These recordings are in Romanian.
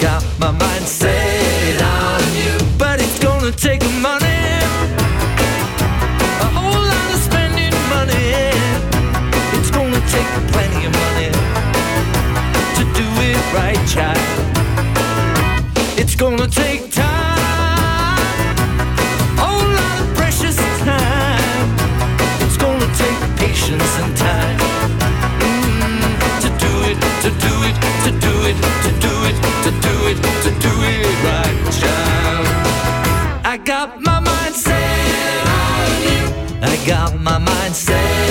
got my mind set got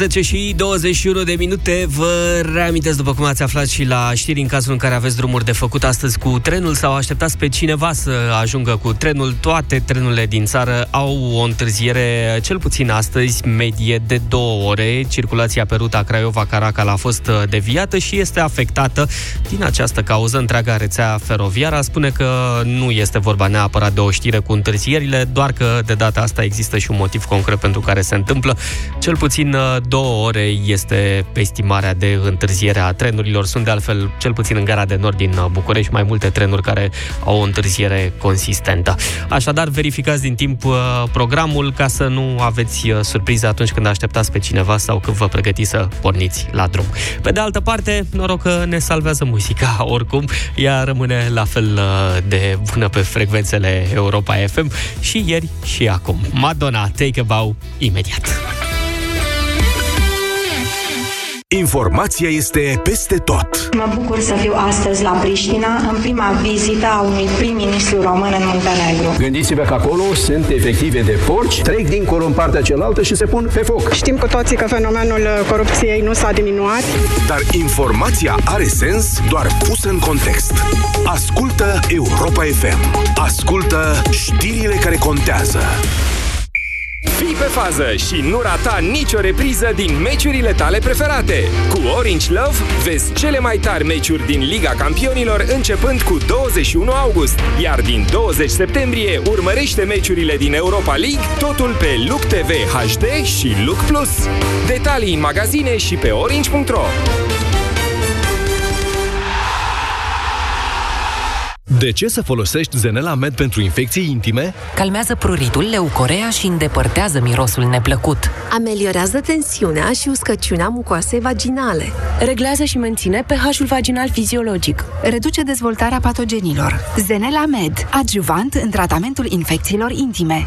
18 și 21 de minute. Vă reamintesc, după cum ați aflat și la știri, în cazul în care aveți drumuri de făcut astăzi cu trenul sau așteptați pe cineva să ajungă cu trenul, toate trenurile din țară au o întârziere, cel puțin astăzi, medie de două ore. Circulația pe ruta Craiova-Caracal a fost uh, deviată și este afectată din această cauză întreaga rețea feroviară. Spune că nu este vorba neapărat de o știre cu întârzierile, doar că de data asta există și un motiv concret pentru care se întâmplă. Cel puțin uh, două ore este estimarea de întârziere a trenurilor. Sunt de altfel, cel puțin în gara de nord din uh, București, mai multe trenuri care au o întârziere consistentă. Așadar, verificați din timp uh, programul ca să nu aveți uh, surprize atunci când așteptați pe cineva sau când vă pregătiți să porniți la drum. Pe de altă parte, noroc că ne salvează muzica, oricum, ea rămâne la fel uh, de bună pe frecvențele Europa FM și ieri și acum. Madonna, Take a Bow, imediat. Informația este peste tot. Mă bucur să fiu astăzi la Priștina, în prima vizită a unui prim-ministru român în Muntenegru. Gândiți-vă că acolo sunt efective de porci, trec dincolo în partea cealaltă și se pun pe foc. Știm cu toții că fenomenul corupției nu s-a diminuat. Dar informația are sens doar pusă în context. Ascultă Europa FM. Ascultă știrile care contează. Fii pe fază și nu rata nicio repriză din meciurile tale preferate. Cu Orange Love vezi cele mai tari meciuri din Liga Campionilor începând cu 21 august, iar din 20 septembrie urmărește meciurile din Europa League, totul pe Look TV HD și Look Plus. Detalii în magazine și pe orange.ro. De ce să folosești Zenela Med pentru infecții intime? Calmează pruritul, leucorea și îndepărtează mirosul neplăcut. Ameliorează tensiunea și uscăciunea mucoasei vaginale. Reglează și menține pH-ul vaginal fiziologic. Reduce dezvoltarea patogenilor. Zenela Med, adjuvant în tratamentul infecțiilor intime.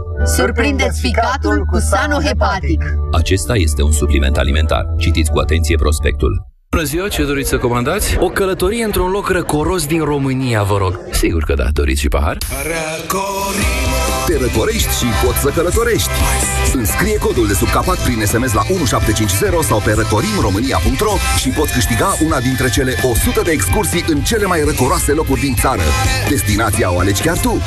Surprindeți ficatul cu Sanohepatic. Acesta este un supliment alimentar. Citiți cu atenție prospectul. Bună ziua, ce doriți să comandați? O călătorie într-un loc răcoros din România, vă rog. Sigur că da, doriți și pahar? Răcorim Te răcorești și poți să călătorești. Înscrie codul de sub capac prin SMS la 1750 sau pe răcorimromânia.ro și poți câștiga una dintre cele 100 de excursii în cele mai răcoroase locuri din țară. Destinația o alegi chiar tu.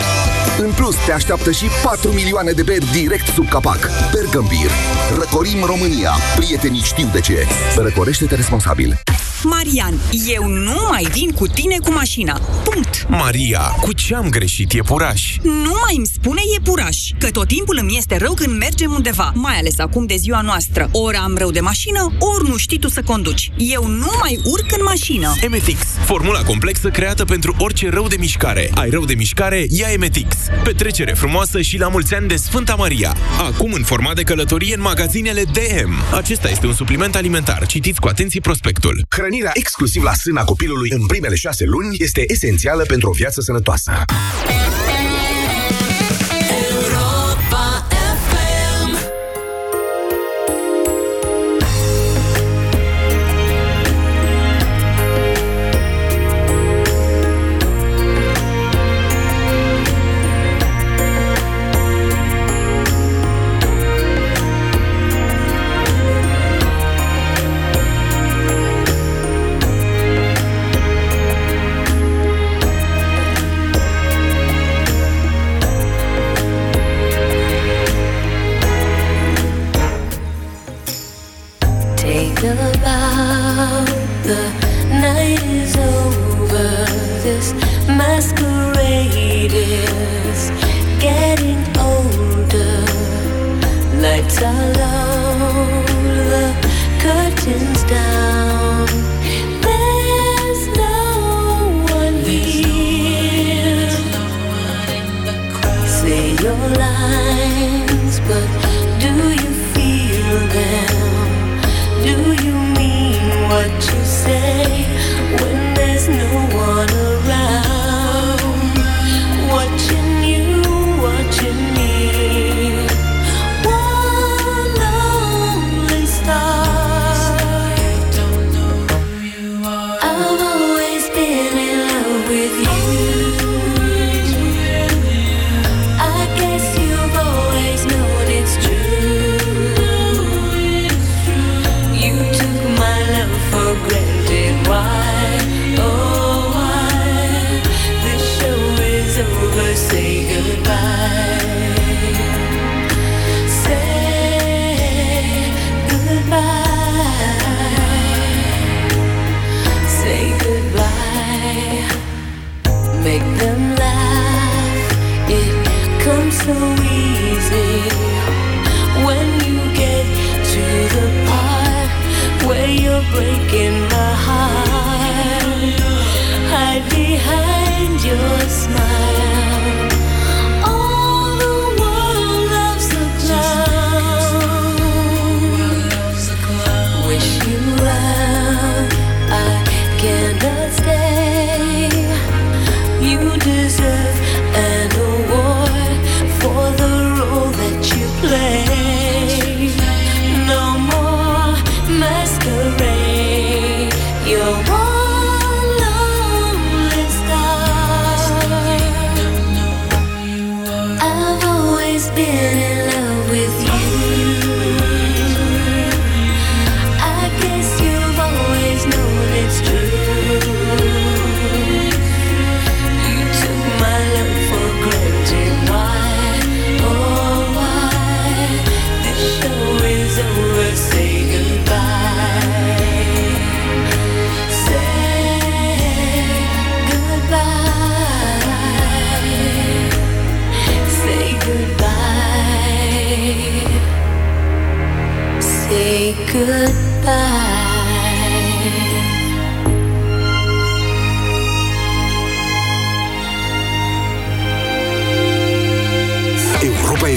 În plus, te așteaptă și 4 milioane de beri direct sub capac. Bergambir. Răcorim România. Prietenii știu de ce. Răcorește-te responsabil. Marian, eu nu mai vin cu tine cu mașina. Punct. Maria, cu ce am greșit iepuraș? Nu mai îmi spune iepuraș, că tot timpul îmi este rău când mergem undeva, mai ales acum de ziua noastră. Ori am rău de mașină, ori nu știi tu să conduci. Eu nu mai urc în mașină. Emetix, formula complexă creată pentru orice rău de mișcare. Ai rău de mișcare, ia Emetix. Petrecere frumoasă și la mulți ani de Sfânta Maria. Acum în format de călătorie în magazinele DM. Acesta este un supliment alimentar. Citiți cu atenție prospectul. Hrănirea exclusiv la sâna copilului în primele șase luni este esențială pentru o viață sănătoasă.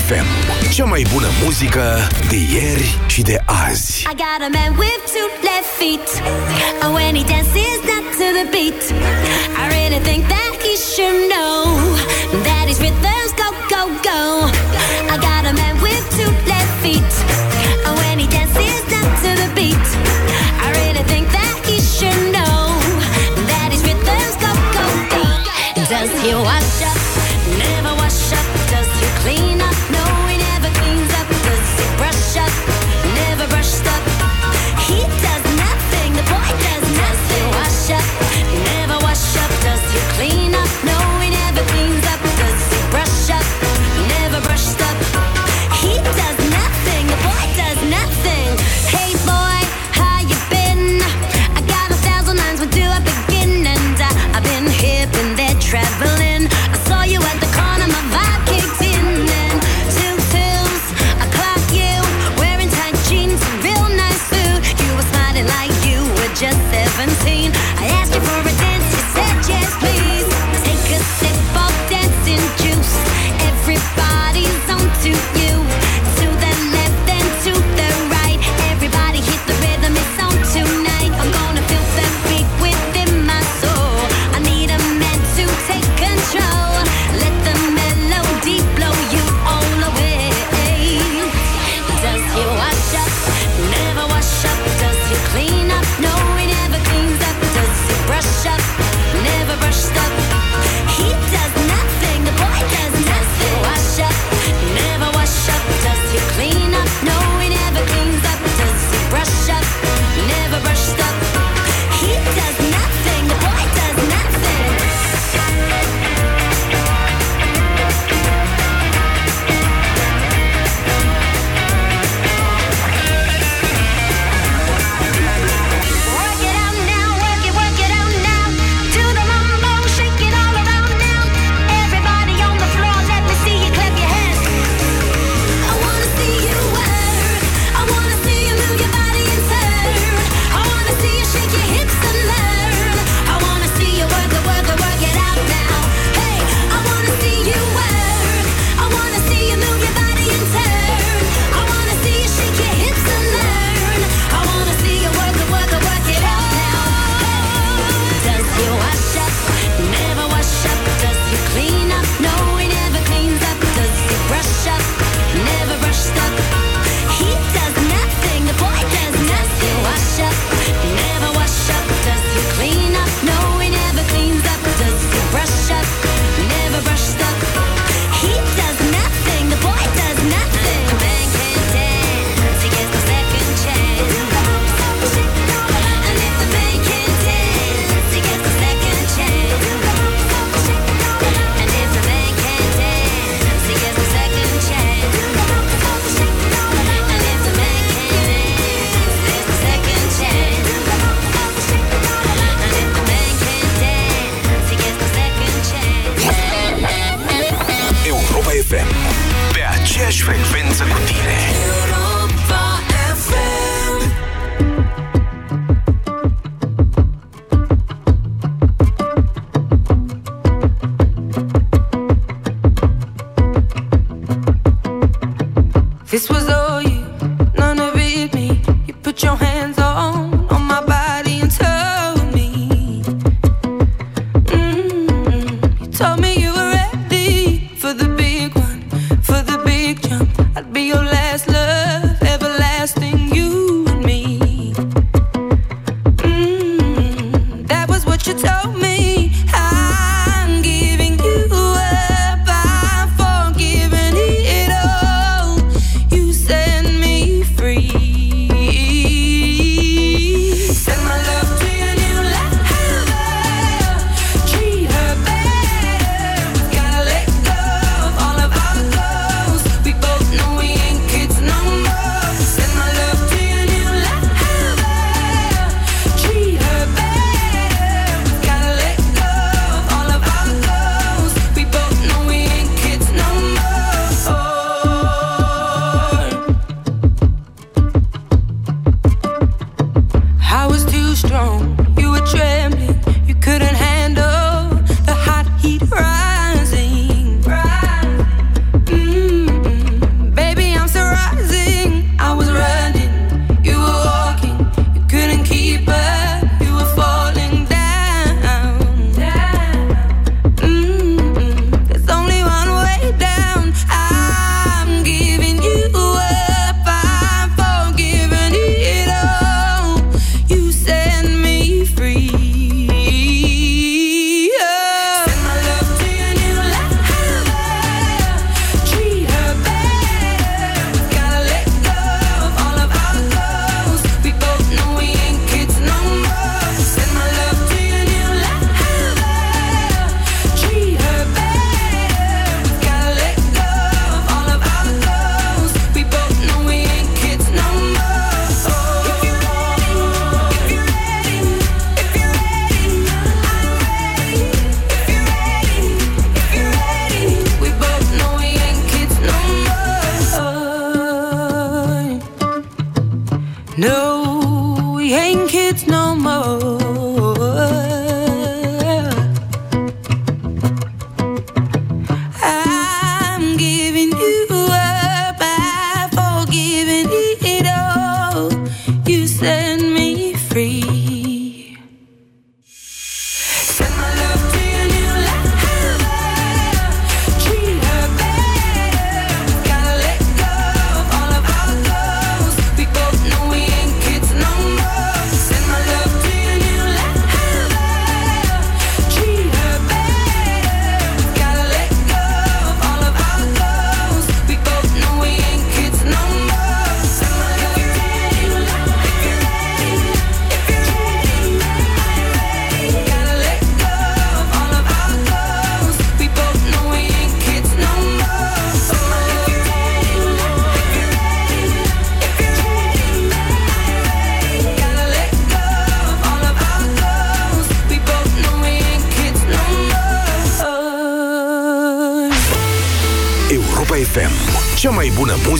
FM. Cea mai bună muzică de ieri și de azi. I got a man with two left feet. And when he dances not to the beat, I really think that he should know that his rhythms go, go, go. I got a man with two left feet. And when he dances not to the beat, I really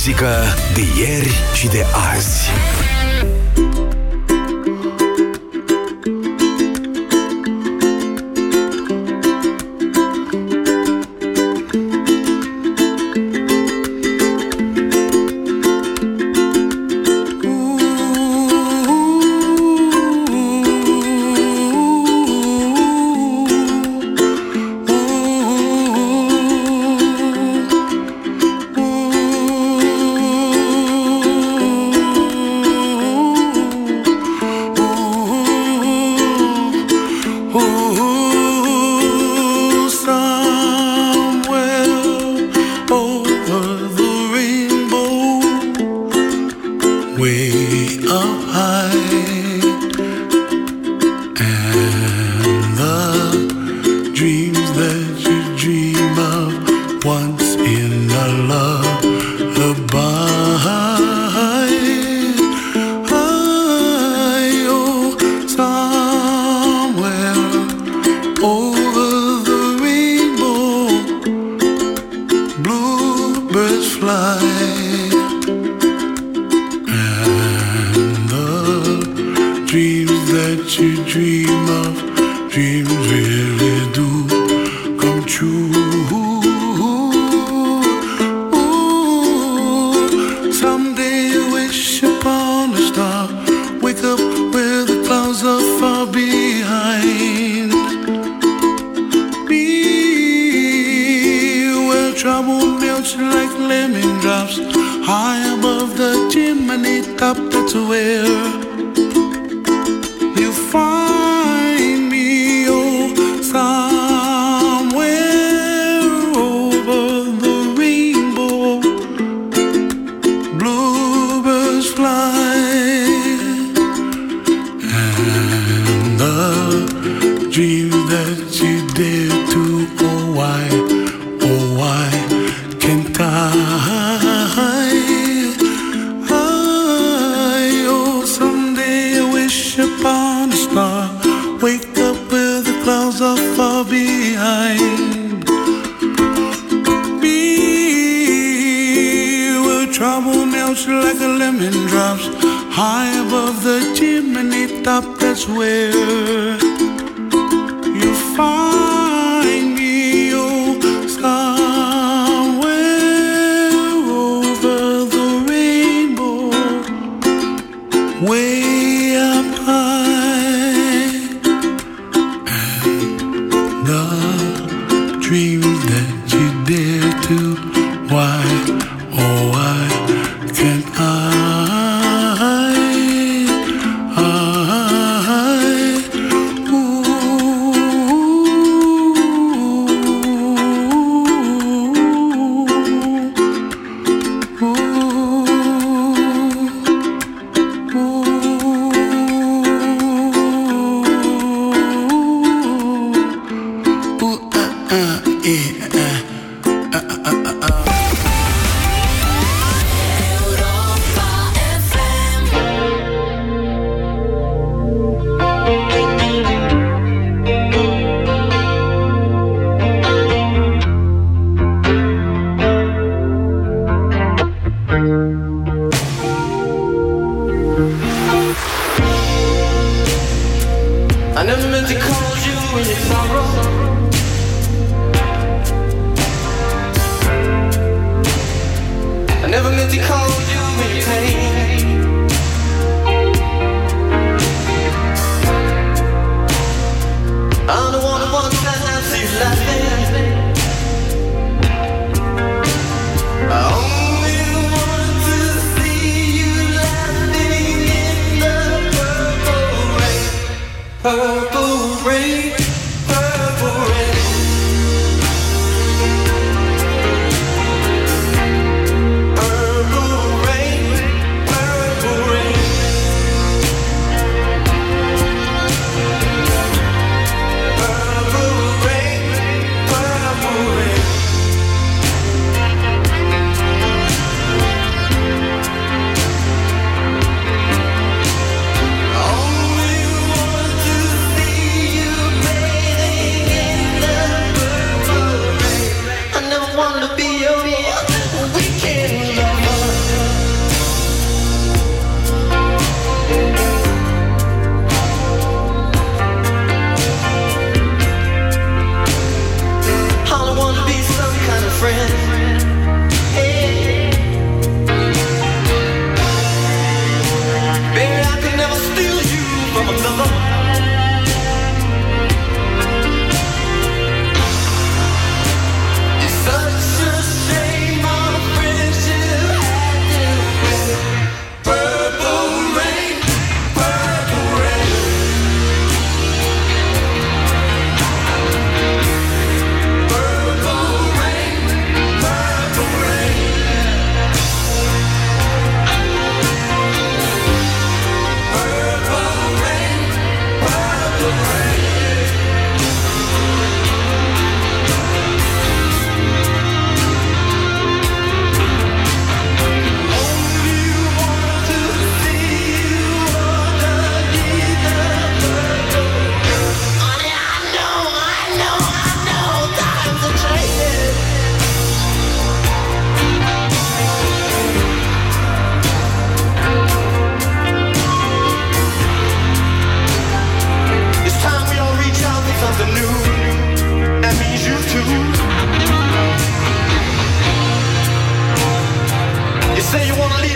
muzică de ieri și de azi. Way up high, swear.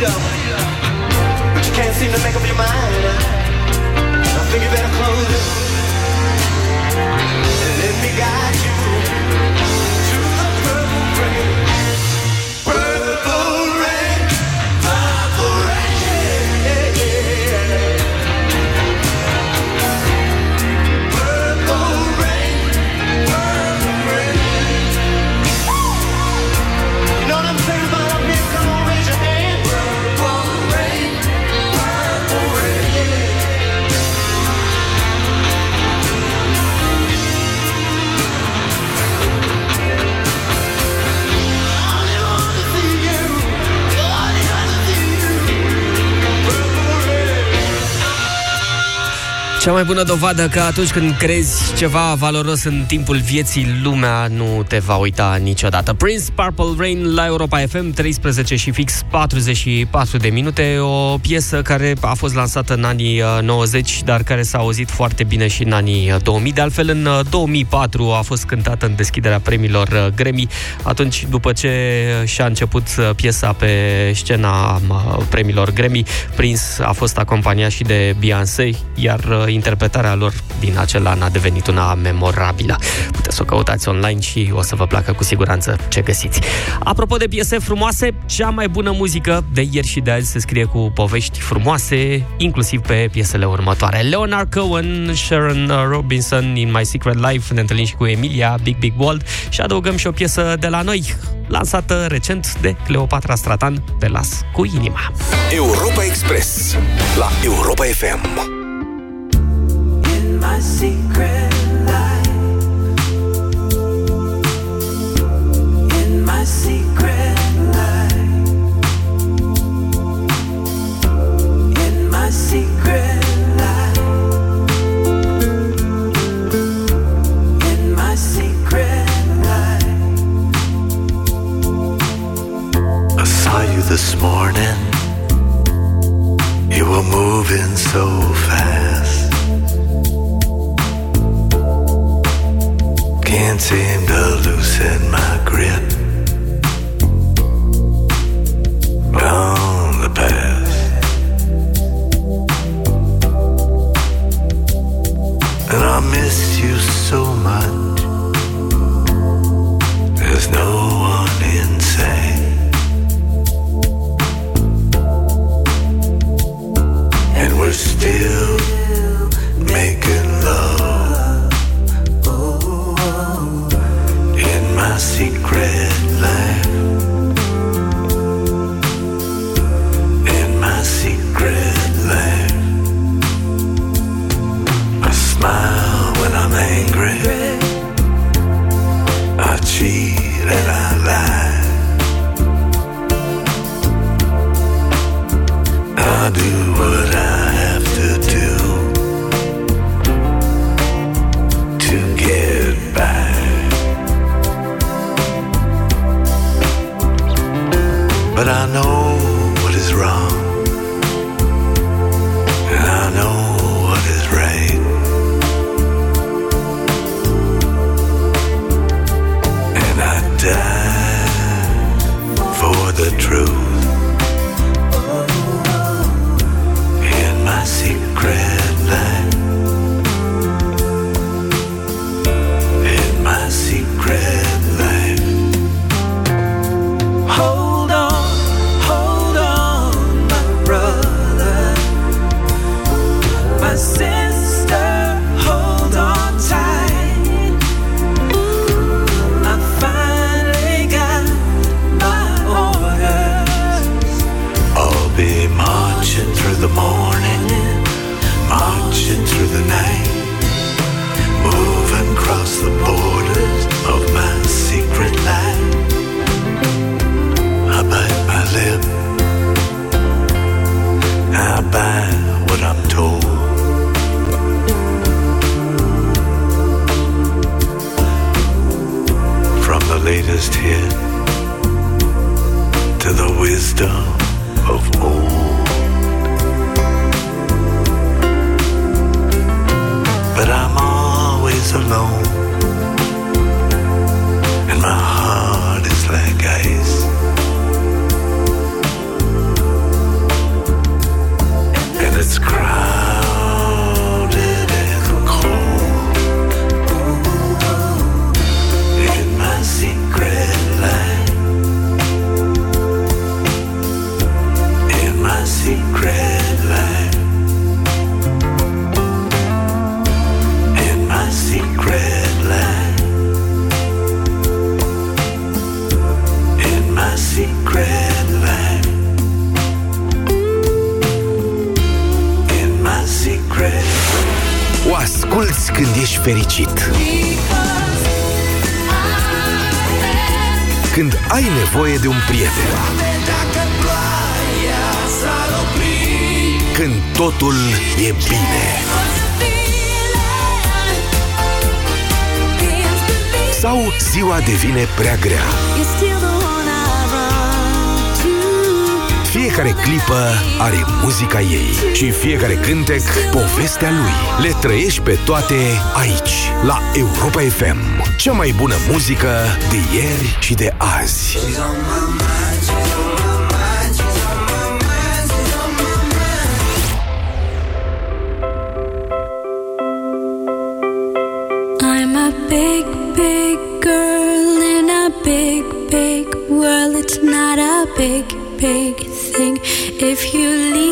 But you Can't seem to make up your mind. Cea mai bună dovadă că atunci când crezi ceva valoros în timpul vieții, lumea nu te va uita niciodată. Prince Purple Rain la Europa FM, 13 și fix 44 de minute, o piesă care a fost lansată în anii 90, uh, dar care s-a auzit foarte bine și în anii 2000. De altfel, în 2004 uh, a fost cântată în deschiderea premiilor uh, Grammy. Atunci, după ce și-a început piesa pe scena premiilor Grammy, Prince a fost acompaniat și de Beyoncé, iar interpretarea lor din acel an a devenit una memorabilă. Puteți să o căutați online și o să vă placă cu siguranță ce găsiți. Apropo de piese frumoase, cea mai bună muzică de ieri și de azi se scrie cu povești frumoase, inclusiv pe piesele următoare. Leonard Cohen, Sharon Robinson, In My Secret Life, ne întâlnim și cu Emilia, Big Big World și adăugăm și o piesă de la noi, lansată recent de Cleopatra Stratan, Pe las cu inima. Europa Express la Europa FM. This morning. You were moving so fast. Can't seem to loosen my grip on the past. And I miss you so much. There's no asculți când ești fericit. Când ai nevoie de un prieten. Când totul e bine. Sau ziua devine prea grea fiecare clipă are muzica ei și fiecare cântec povestea lui. Le trăiești pe toate aici, la Europa FM. Cea mai bună muzică de ieri și de azi. I'm a big, big girl in a big, big world. It's not a big, big if you leave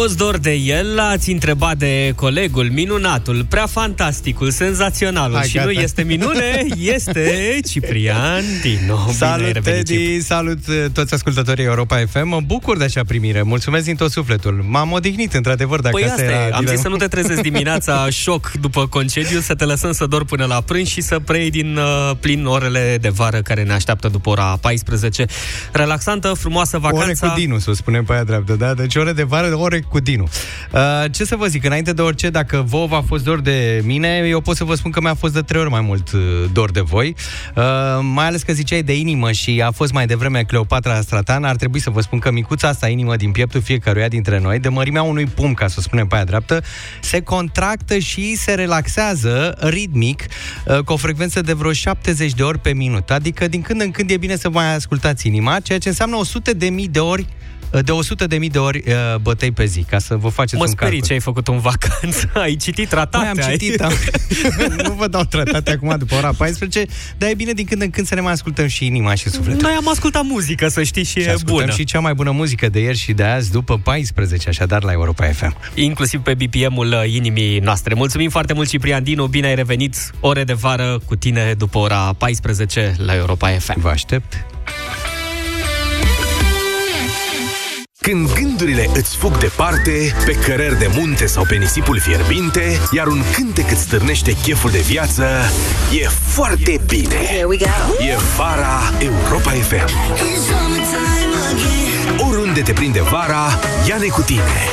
fost dor de el, ați întrebat de colegul, minunatul, prea fantasticul, senzaționalul Hai, și gata. nu este minune, este Ciprian Dino. Bine ai Salut, revenit, Cip. Teddy, salut uh, toți ascultătorii Europa FM. Mă bucur de așa primire. Mulțumesc din tot sufletul. M-am odihnit, într-adevăr, dacă Păi asta asta era e, am dilema. zis să nu te trezești dimineața șoc după concediu, să te lăsăm să dormi până la prânz și să preiei din uh, plin orele de vară care ne așteaptă după ora 14. Relaxantă, frumoasă vacanța. Ore cu Dinu, să o spunem pe aia dreaptă, da? Deci ore de vară, ore cu Dinu. Uh, ce să vă zic, înainte de orice, dacă vouă v-a fost dor de mine, eu pot să vă spun că mi-a fost de trei ori mai mult uh, dor de voi. Uh, mai ales că ziceai de inimă și a fost mai devreme Cleopatra Stratan, ar trebui să vă spun că micuța asta inimă din pieptul fiecăruia dintre noi, de mărimea unui pum, ca să o spunem pe aia dreaptă, se contractă și se relaxează ritmic uh, cu o frecvență de vreo 70 de ori pe minut. Adică din când în când e bine să mai ascultați inima, ceea ce înseamnă 100 de mii de ori de 100 de mii de ori uh, bătăi pe zi, ca să vă faceți Mă un sperii calcul. ce ai făcut în vacanță. Ai citit tratate. Mai am citit, am... nu vă dau tratate acum după ora 14, dar e bine din când în când să ne mai ascultăm și inima și sufletul. Noi am ascultat muzică, să știi, și, și e ascultăm bună. și cea mai bună muzică de ieri și de azi, după 14, așadar la Europa FM. Inclusiv pe BPM-ul uh, inimii noastre. Mulțumim foarte mult, Ciprian Dinu, bine ai revenit. Ore de vară cu tine după ora 14 la Europa FM. Vă aștept. Când gândurile îți fug departe, pe cărări de munte sau pe nisipul fierbinte, iar un cântec îți stârnește cheful de viață, e foarte bine. E vara Europa FM. Oriunde te prinde vara, ia-ne cu tine.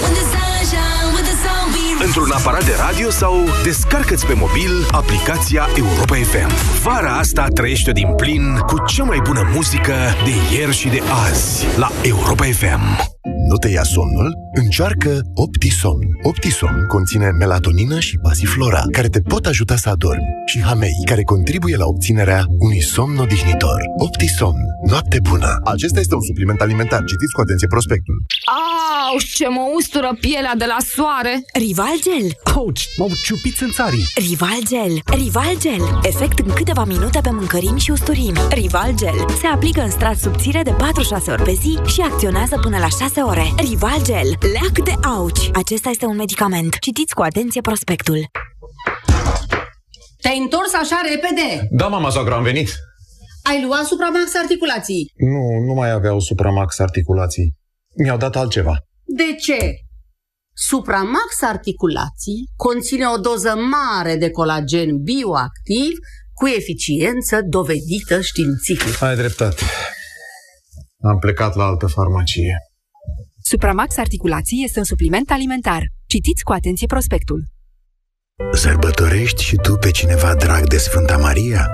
Într-un aparat de radio sau descarcă-ți pe mobil aplicația Europa FM. Vara asta trăiește din plin cu cea mai bună muzică de ieri și de azi la Europa FM. Nu te ia somnul? Încearcă Optisomn. Optisomn conține melatonină și pasiflora, care te pot ajuta să adormi, și hamei, care contribuie la obținerea unui somn odihnitor. Optisomn. Noapte bună. Acesta este un supliment alimentar. Citiți cu atenție prospectul. Au, ce mă ustură pielea de la soare! Rival Gel. Auci, m-au ciupit în țarii. Rival Gel. Rival Gel. Efect în câteva minute pe mâncărimi și usturimi. Rival Gel. Se aplică în strat subțire de 4-6 ori pe zi și acționează până la 6 ore. Rival Gel. Leac de auci. Acesta este un medicament. Citiți cu atenție prospectul. Te-ai întors așa repede? Da, mama soacră, am venit. Ai luat Supramax articulații. Nu, nu mai aveau Supramax articulații. Mi-au dat altceva. De ce? Supramax articulații conține o doză mare de colagen bioactiv cu eficiență dovedită științific. Ai dreptate. Am plecat la altă farmacie. Supramax Articulații este un supliment alimentar. Citiți cu atenție prospectul. Sărbătorești și tu pe cineva drag de Sfânta Maria?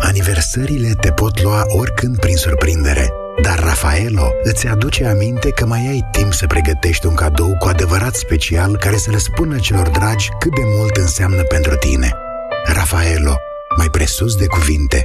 Aniversările te pot lua oricând prin surprindere. Dar Rafaelo îți aduce aminte că mai ai timp să pregătești un cadou cu adevărat special care să le spună celor dragi cât de mult înseamnă pentru tine. Rafaelo, mai presus de cuvinte.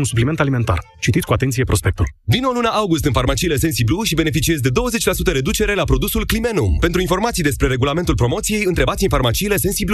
un supliment alimentar. Citiți cu atenție prospectul. Vino în luna august în farmaciile Sensiblu și beneficiezi de 20% reducere la produsul Climenum. Pentru informații despre regulamentul promoției, întrebați în farmaciile Sensiblu.